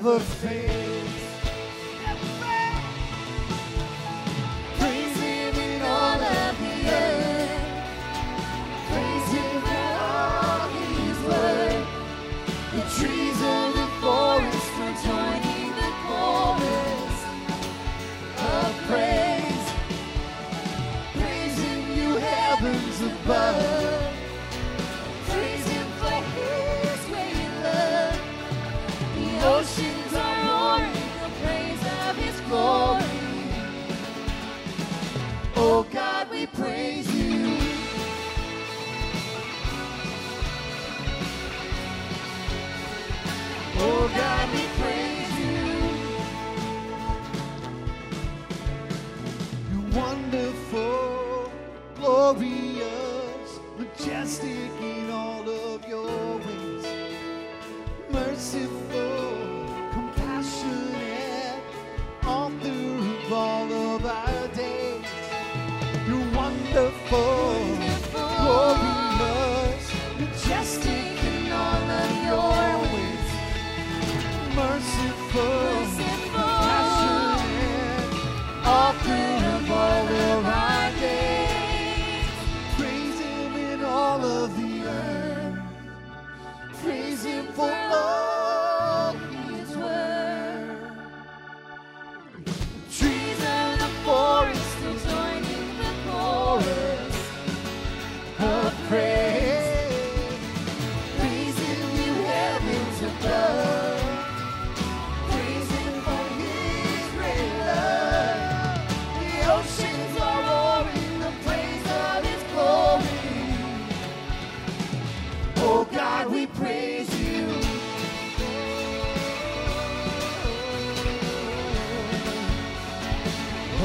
never fail.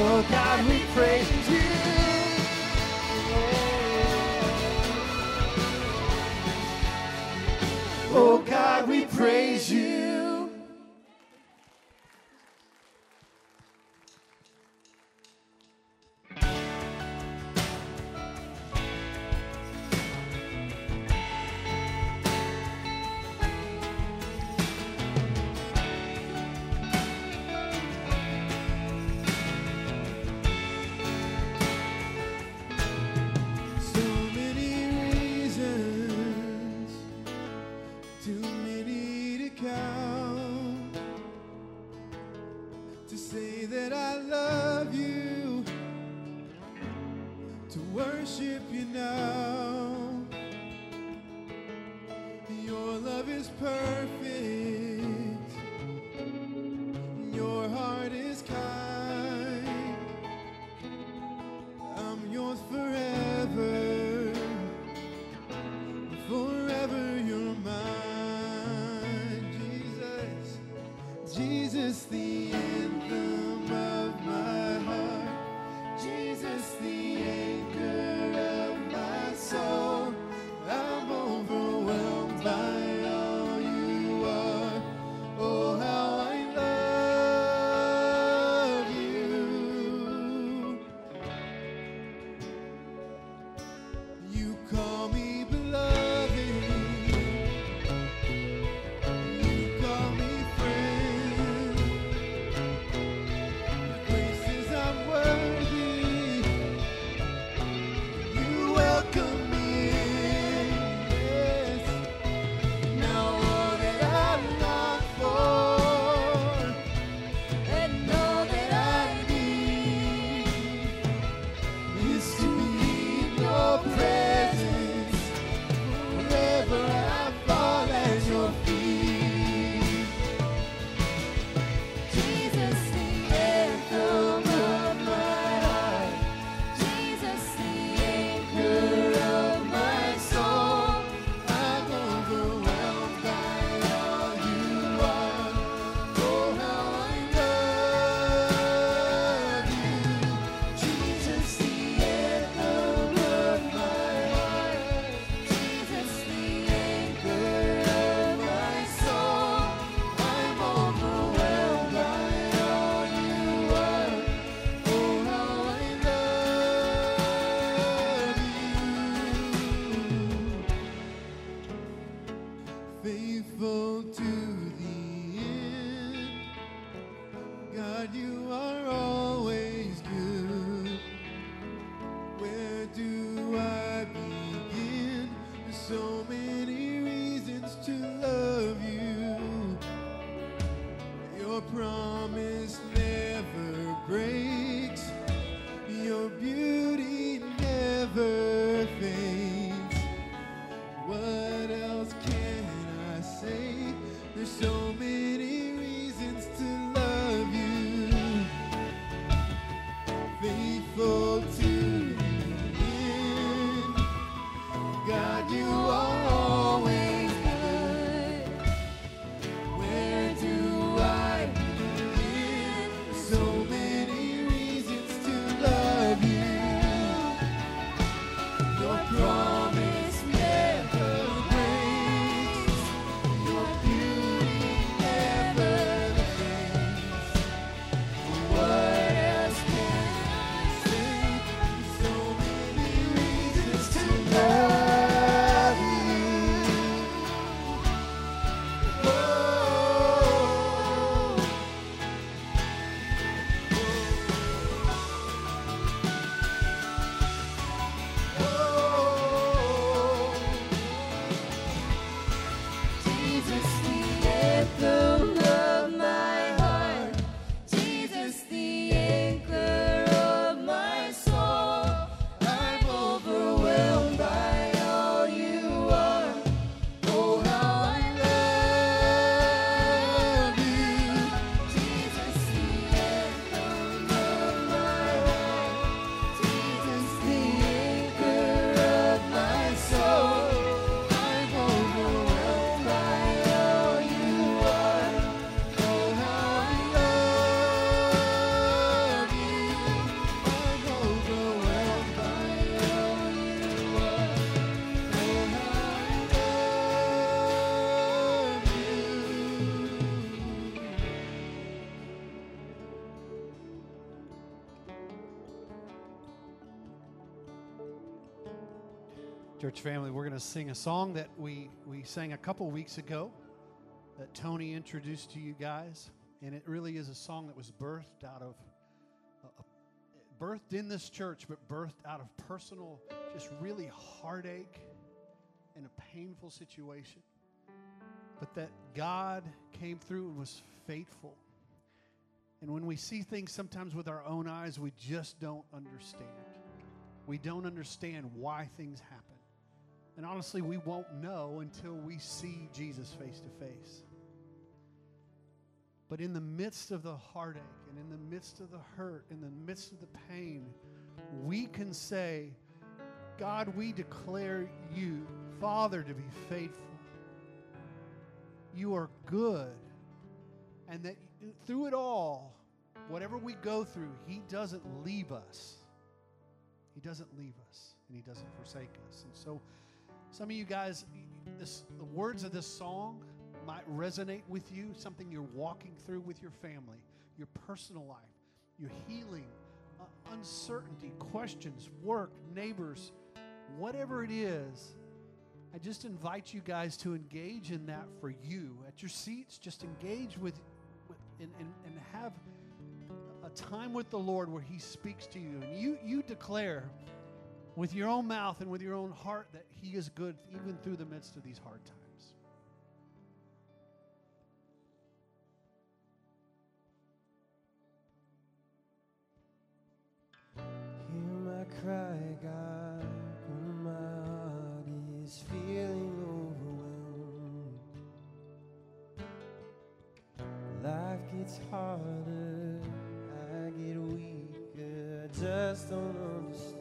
Oh God, we praise you. Oh God, we praise you. love is perfect. faithful to Your promise Church family, we're going to sing a song that we, we sang a couple weeks ago that Tony introduced to you guys. And it really is a song that was birthed out of, uh, birthed in this church, but birthed out of personal, just really heartache and a painful situation. But that God came through and was faithful. And when we see things sometimes with our own eyes, we just don't understand. We don't understand why things happen. And honestly, we won't know until we see Jesus face to face. But in the midst of the heartache and in the midst of the hurt, in the midst of the pain, we can say, God, we declare you, Father, to be faithful. You are good. And that through it all, whatever we go through, He doesn't leave us. He doesn't leave us and He doesn't forsake us. And so, some of you guys, this, the words of this song might resonate with you, something you're walking through with your family, your personal life, your healing, uh, uncertainty, questions, work, neighbors, whatever it is. I just invite you guys to engage in that for you. At your seats, just engage with, with and, and, and have a time with the Lord where He speaks to you. And you, you declare with your own mouth and with your own heart that He is good even through the midst of these hard times. Hear my cry, God, when my heart is feeling overwhelmed. Life gets harder, I get weaker, just don't understand.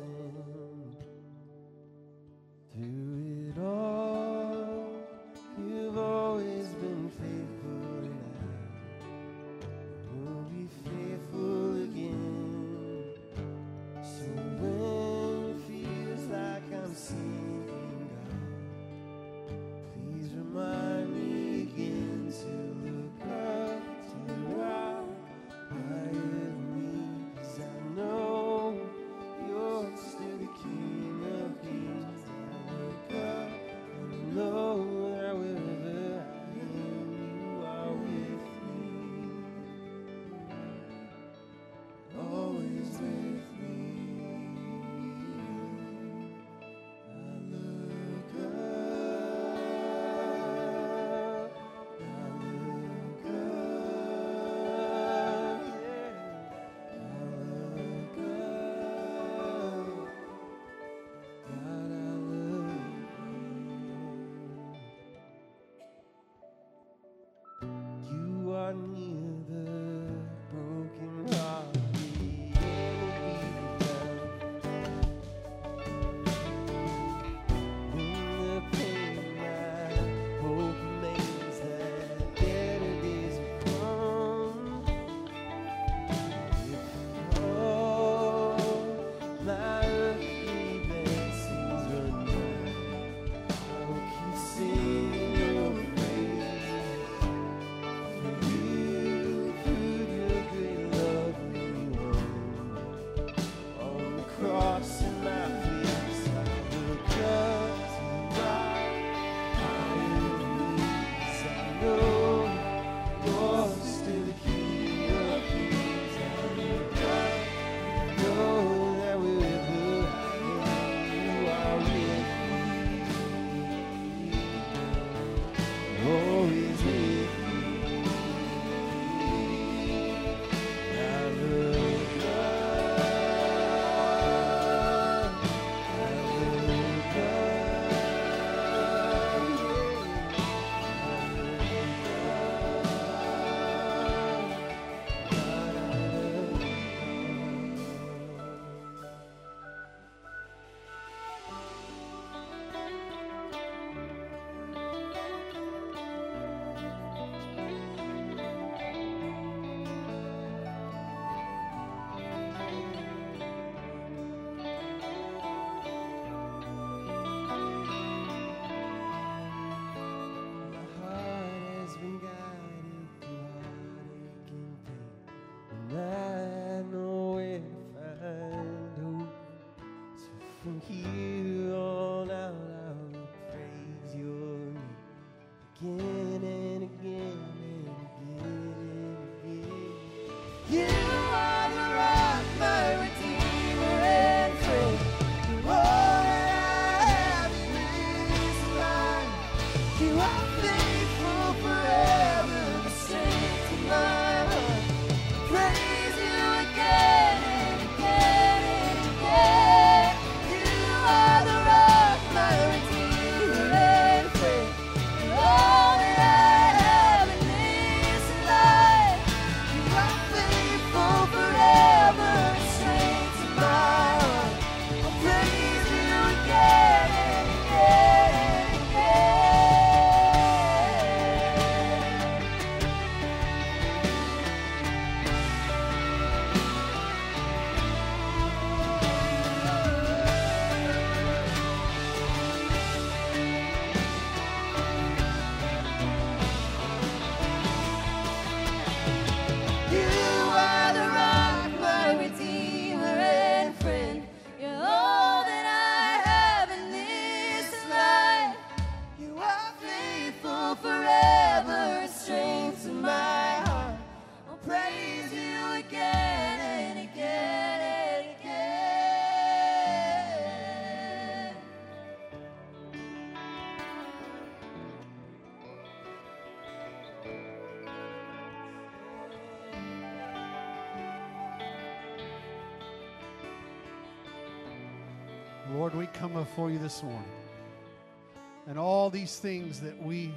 come before you this morning. And all these things that we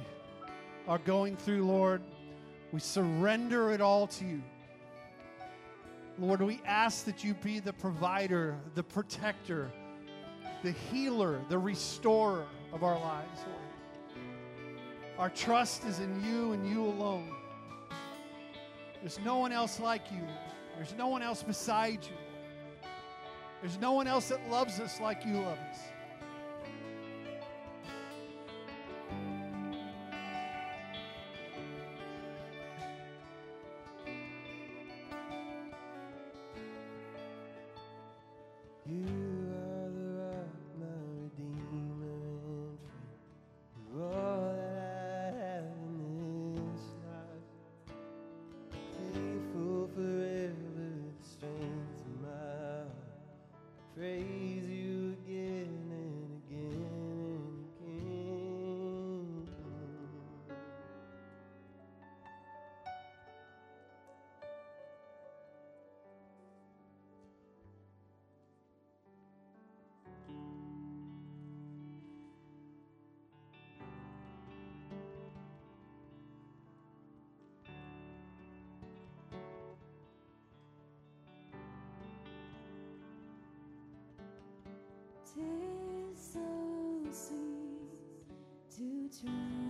are going through, Lord, we surrender it all to you. Lord, we ask that you be the provider, the protector, the healer, the restorer of our lives, Lord. Our trust is in you and you alone. There's no one else like you, there's no one else beside you. There's no one else that loves us like you love us. Tis so sweet to try.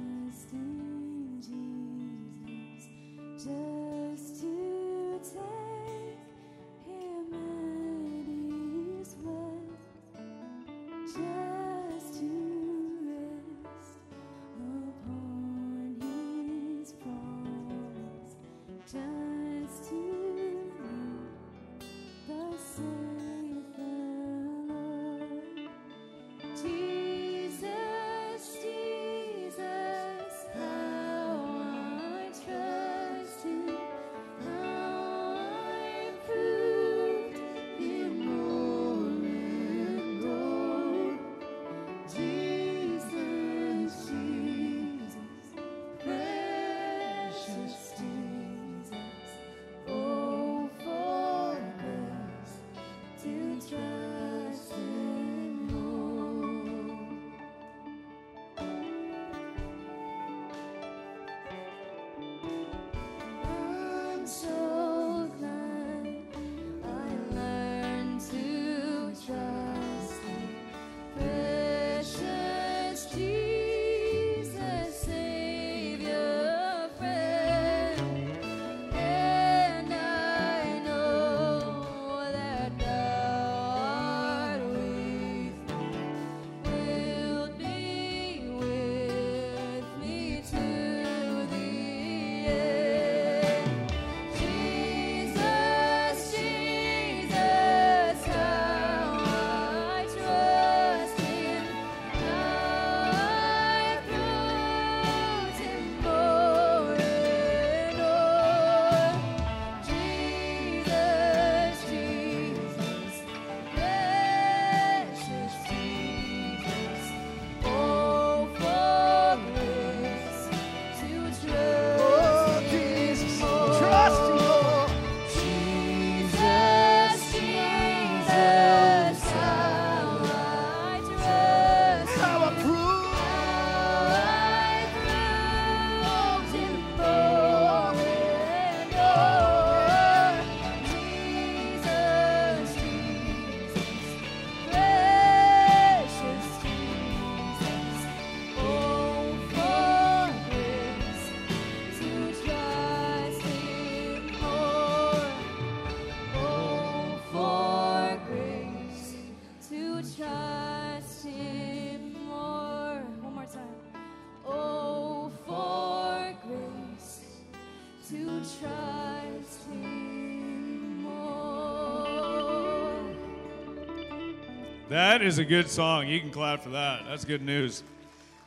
That is a good song. You can clap for that. That's good news.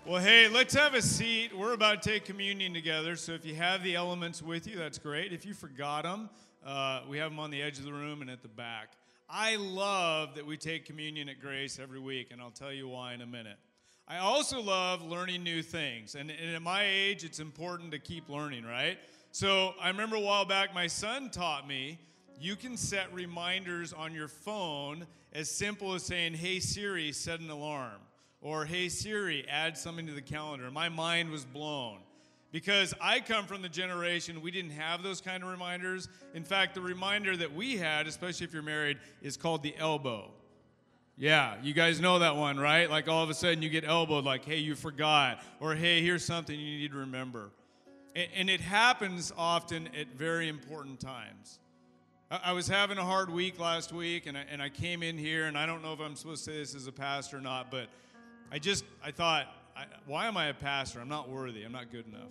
Well, hey, let's have a seat. We're about to take communion together. So if you have the elements with you, that's great. If you forgot them, uh, we have them on the edge of the room and at the back. I love that we take communion at Grace every week, and I'll tell you why in a minute. I also love learning new things. And, and at my age, it's important to keep learning, right? So I remember a while back, my son taught me you can set reminders on your phone as simple as saying, Hey Siri, set an alarm. Or, Hey Siri, add something to the calendar. My mind was blown. Because I come from the generation we didn't have those kind of reminders. In fact, the reminder that we had, especially if you're married, is called the elbow. Yeah, you guys know that one, right? Like all of a sudden you get elbowed, like, hey, you forgot, or hey, here's something you need to remember. And, it happens often at very important times. I was having a hard week last week, and I, and I came in here, and I don't know if I'm supposed to say this as a pastor or not, but I just, I thought, I, why am I a pastor? I'm not worthy. I'm not good enough.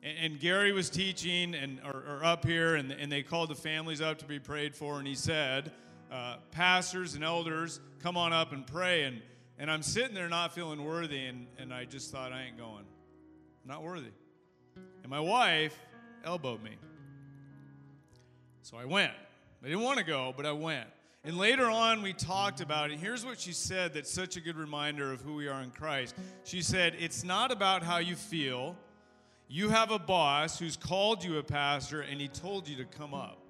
And, and Gary was teaching and or, or, up here, and, and they called the families up to be prayed for, and he said, uh, pastors and elders, come on up and pray. And, and I'm sitting there not feeling worthy, and, and I just thought, I ain't going. I'm not worthy. And my wife elbowed me. So I went. I didn't want to go, but I went. And later on, we talked about it. Here's what she said that's such a good reminder of who we are in Christ. She said, It's not about how you feel. You have a boss who's called you a pastor and he told you to come up.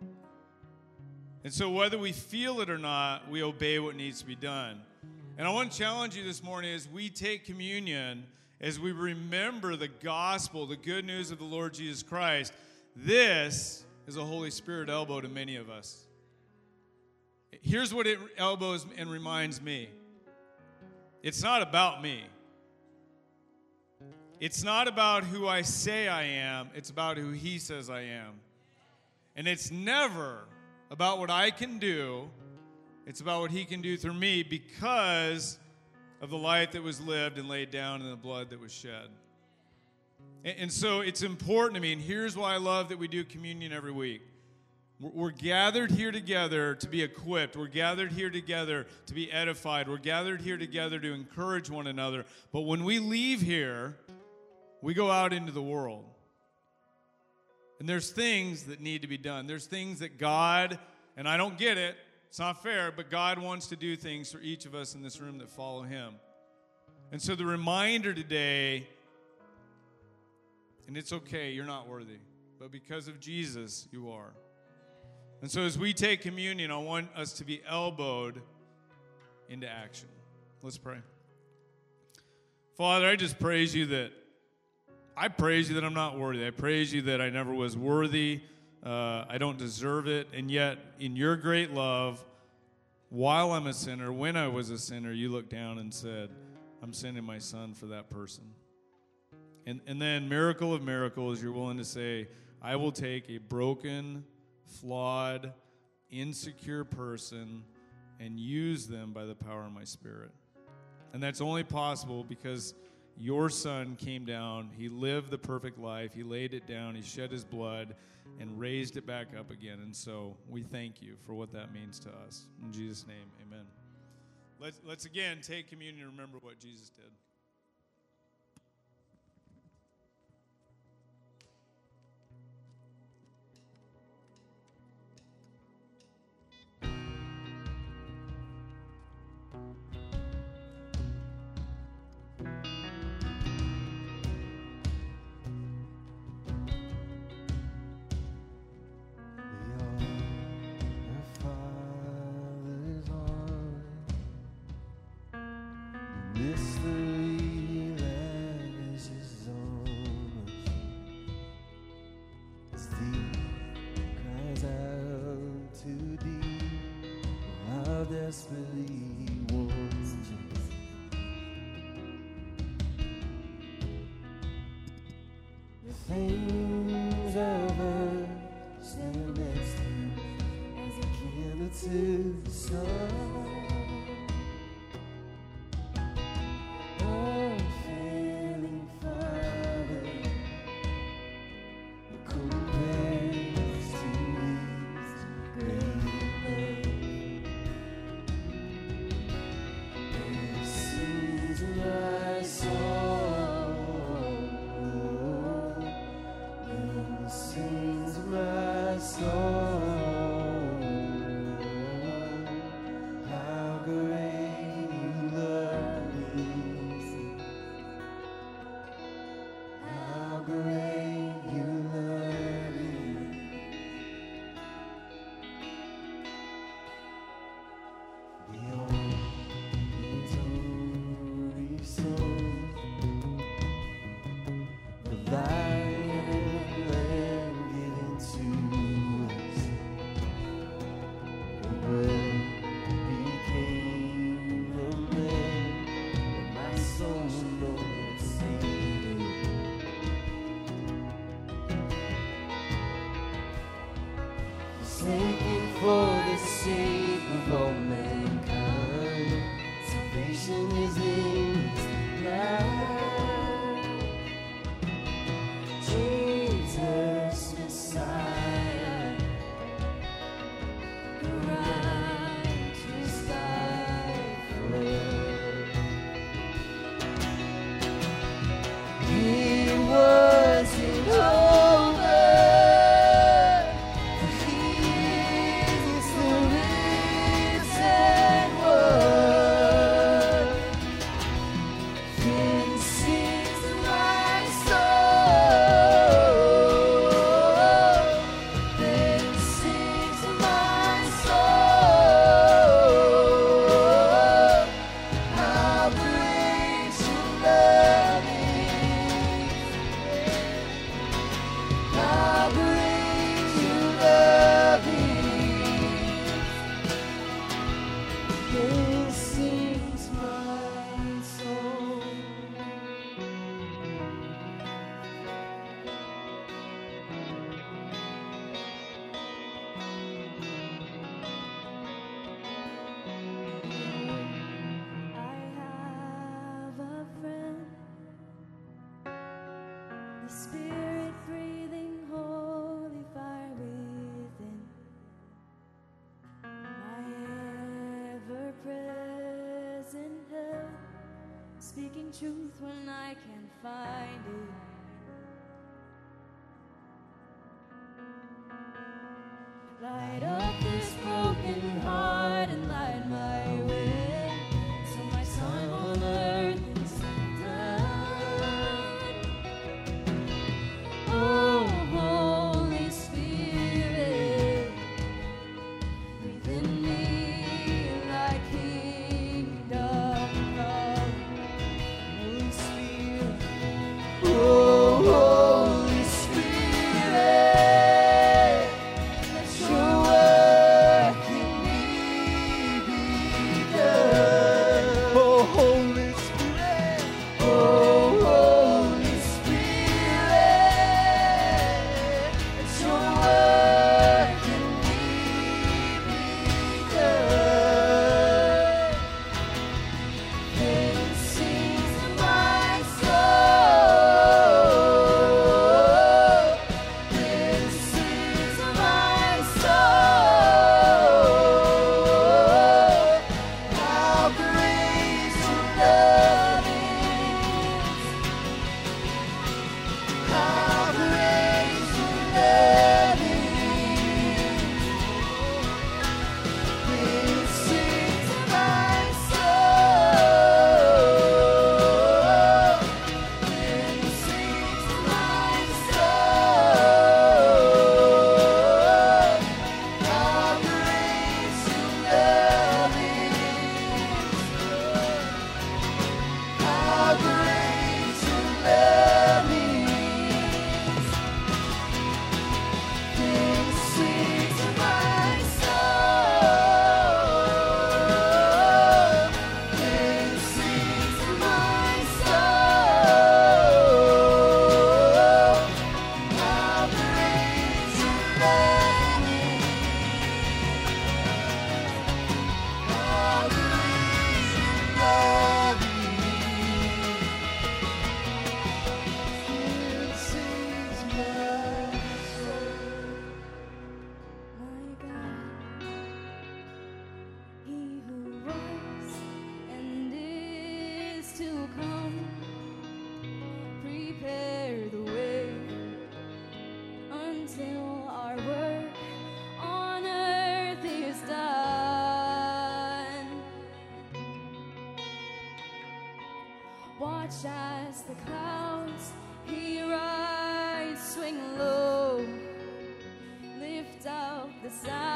And so, whether we feel it or not, we obey what needs to be done. And I want to challenge you this morning as we take communion, as we remember the gospel, the good news of the Lord Jesus Christ. This is a Holy Spirit elbow to many of us. Here's what it elbows and reminds me it's not about me. It's not about who I say I am, it's about who He says I am. And it's never about what I can do, it's about what He can do through me because of the life that was lived and laid down and the blood that was shed. And, and so it's important to me, and here's why I love that we do communion every week. We're, gathered here together to be equipped. We're gathered here together to be edified. We're gathered here together to encourage one another. But when we leave here, we go out into the world. And there's things that need to be done. There's things that God, and I don't get it, it's not fair, but God wants to do things for each of us in this room that follow Him. And so the reminder today and it's okay, you're not worthy. But because of Jesus, you are. And so as we take communion, I want us to be elbowed into action. Let's pray. Father, I just praise you that I praise you that I'm not worthy. I praise you that I never was worthy. Uh, I don't deserve it. And yet, in your great love, while I'm a sinner, when I was a sinner, you looked down and said, I'm sending my son for that person. And, and then, miracle of miracles, you're willing to say, I will take a broken, flawed, insecure person and use them by the power of my spirit. And that's only possible because your son came down, he lived the perfect life, he laid it down, he shed his blood, and raised it back up again. And so we thank you for what that means to us. In Jesus' name, amen. Let's, let's again take communion and remember what Jesus did. things of earth stand next to as a candle to the sun. Taken for the sake of all mankind. Salvation is in. as the clouds. He rides, swing low, lift up the sound.